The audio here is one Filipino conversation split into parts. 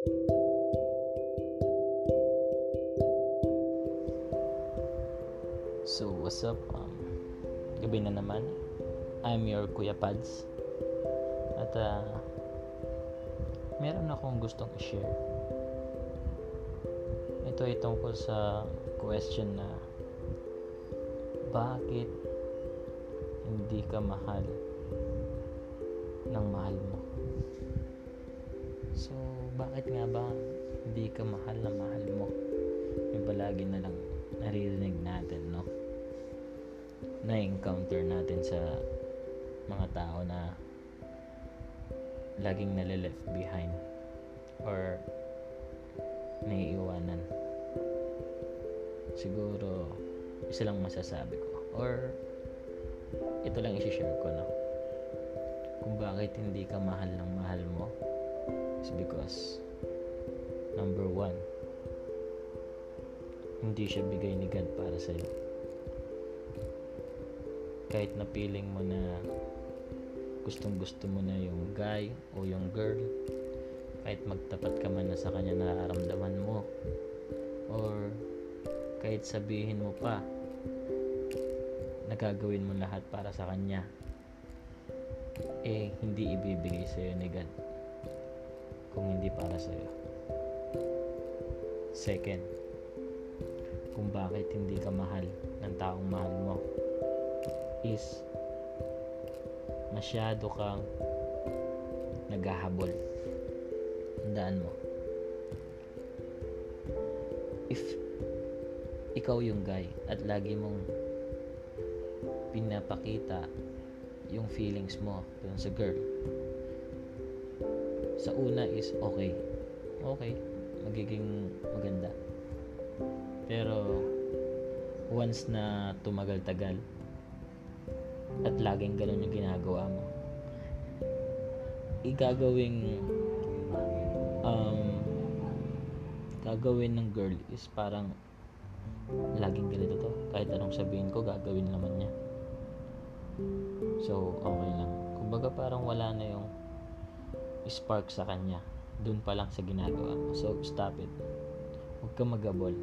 So, what's up? Um, gabi na naman. I'm your Kuya Pads. At uh, meron akong gustong i-share. Ito ay tungkol sa question na bakit hindi ka mahal ng mahal mo? Bakit nga ba hindi ka mahal na mahal mo? Yung palagi na lang naririnig natin, no? Na-encounter natin sa mga tao na laging nalileft behind or naiiwanan. Siguro, isa lang masasabi ko. Or, ito lang isi-share ko, no? Kung bakit hindi ka mahal ng mahal mo is because number one, hindi siya bigay ni God para sa'yo. Kahit na feeling mo na gustong gusto mo na yung guy o yung girl, kahit magtapat ka man na sa kanya nararamdaman mo, or kahit sabihin mo pa nagagawin mo lahat para sa kanya eh hindi ibibigay sa iyo ni God kung hindi para sa iyo second kung bakit hindi ka mahal ng taong mahal mo is masyado kang naghahabol tandaan mo if ikaw yung guy at lagi mong pinapakita yung feelings mo dun sa girl. Sa una is okay. Okay, magiging maganda. Pero once na tumagal-tagal at laging ganun yung ginagawa mo, igagawing um, gagawin ng girl is parang laging ganito to kahit anong sabihin ko gagawin naman niya So, okay lang. Kumbaga parang wala na yung spark sa kanya. Doon pa lang sa ginagawa mo. So, stop it. Huwag ka magabol.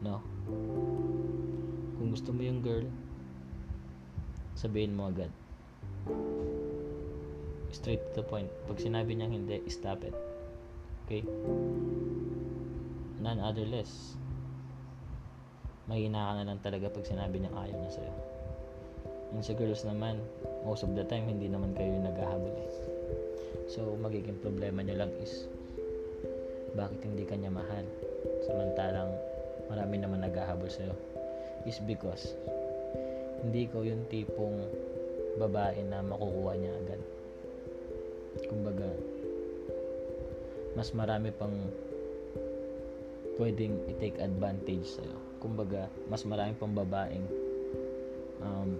No? Kung gusto mo yung girl, sabihin mo agad. Straight to the point. Pag sinabi niya hindi, stop it. Okay? None other less. Mahina ka na lang talaga pag sinabi niya ayaw niya sa'yo. Yung sa girls naman, most of the time, hindi naman kayo naghahabol eh. So, magiging problema nyo lang is, bakit hindi kanya mahal? Samantalang, marami naman naghahabol sa'yo. Is because, hindi ko yung tipong babae na makukuha niya agad. Kumbaga, mas marami pang pwedeng i-take advantage sa'yo. Kumbaga, mas marami pang babaeng um,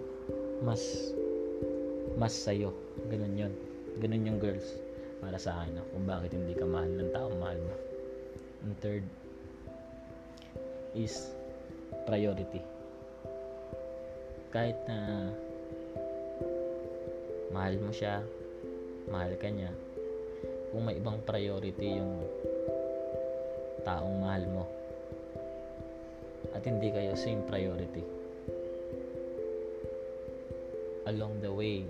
mas mas sa'yo. Ganun yun. Ganun yung girls para sa akin. No? Kung bakit hindi ka mahal ng tao, mahal mo. And third is priority. Kahit na mahal mo siya, mahal ka niya, kung may ibang priority yung taong mahal mo at hindi kayo same priority along the way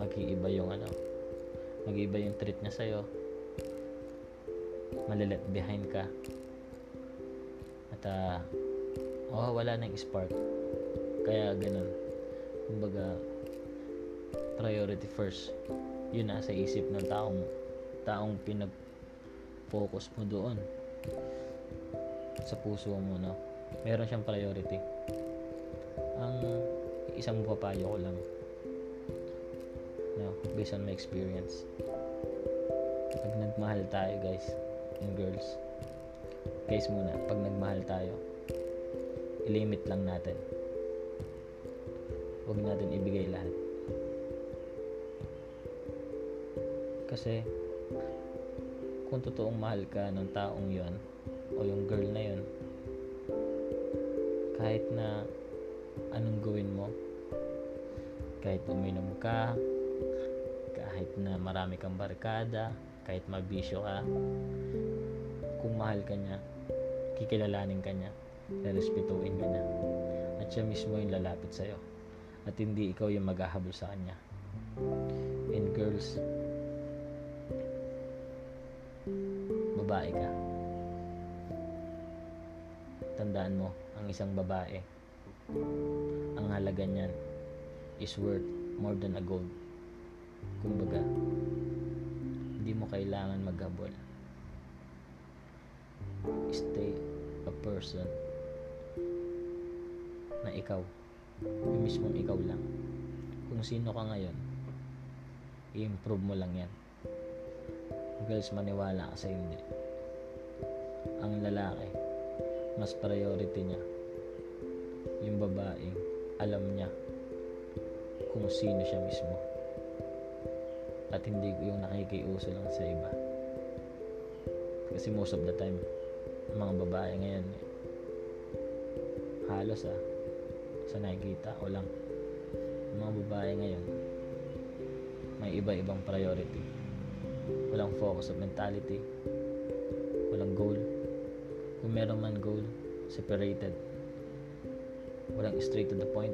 mag-iiba yung ano mag-iiba yung treat niya sa'yo. Malilet behind ka. At uh, oh, wala nang spark. Kaya ganun. Kumbaga priority first. Yun nasa isip ng taong taong pinag focus mo doon. Sa puso mo no? Meron siyang priority. Ang isang papayo ko lang no, based on my experience. Pag nagmahal tayo guys and girls guys muna pag nagmahal tayo ilimit lang natin. Huwag natin ibigay lahat. Kasi kung totoong mahal ka ng taong yon o yung girl na yon kahit na anong gawin mo kahit uminom ka kahit na marami kang barkada kahit mabisyo ka kung mahal ka niya kikilalanin ka niya rerespetuin ka niya. At siya mismo yung lalapit sa'yo. At hindi ikaw yung maghahabol sa kanya. And girls babae ka. Tandaan mo ang isang babae ang halaga niyan is worth more than a gold kumbaga hindi mo kailangan maghabol stay a person na ikaw yung mismong ikaw lang. Kung sino ka ngayon i-improve mo lang yan. Girls maniwala ka sa hindi. Ang lalaki mas priority niya yung babae alam niya kung sino siya mismo at hindi yung nakikiuso lang sa iba. Kasi most of the time mga babae ngayon halos ah sa nakikita ko lang ang mga babae ngayon may iba-ibang priority. Walang focus of mentality. Walang goal. Kung meron man goal separated. Walang straight to the point.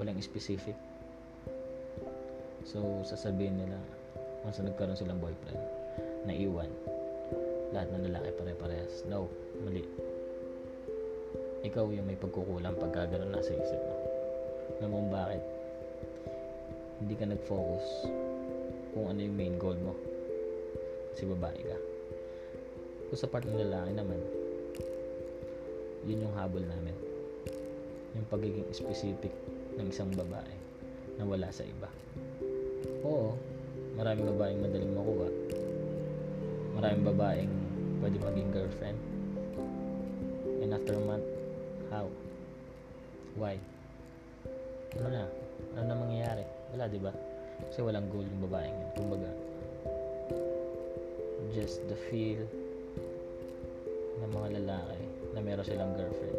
Walang specific so sasabihin nila once na nagkaroon silang boyfriend. Naiwan. Lahat ng lalaki pare-parehas. No mali. Ikaw yung may pagkukulang pagka ganun nasa isip mo. Alam mo bakit? Hindi ka nag-focus kung ano yung main goal mo. Kasi babae ka. Kung sa part ng lalaki naman yun yung habol namin. Yung pagiging specific ng isang babae na wala sa iba oo maraming babaeng madaling makuha. Maraming babaeng pwede maging girlfriend. And after a month how? Why? Ano na? Ano na mangyayari? Wala di ba? Kasi walang goal yung babaeng yun. Kumbaga just the feel ng mga lalaki na meron silang girlfriend.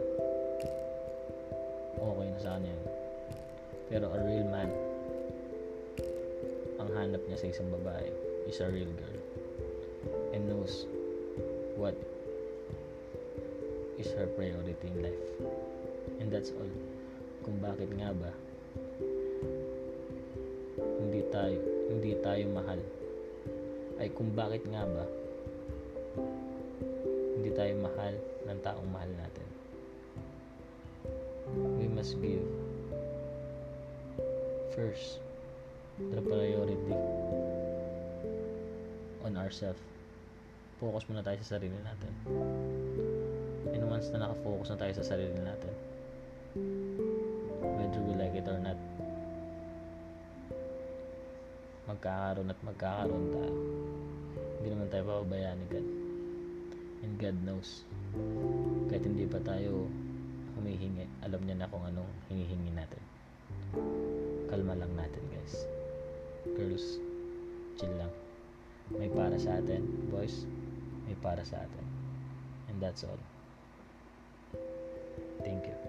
Okay na sa kanya yun. Pero a real man ang hanap niya sa isang babae is a real girl and knows what is her priority in life. And that's all. Kung bakit nga ba hindi tayo hindi tayo mahal ay kung bakit nga ba hindi tayo mahal ng taong mahal natin. We must give first the priority. On ourselves focus muna tayo sa sarili natin. And once na nakafocus na tayo sa sarili natin. Whether we like it or not. Magkakaroon at magkakaroon tayo. Hindi naman tayo papabayaan ni God. And God knows. Kahit hindi pa tayo humihingi alam niya na kung anong hinihingi natin. Kalma lang natin guys girls chill lang. May para sa atin. Boys may para sa atin. And that's all. Thank you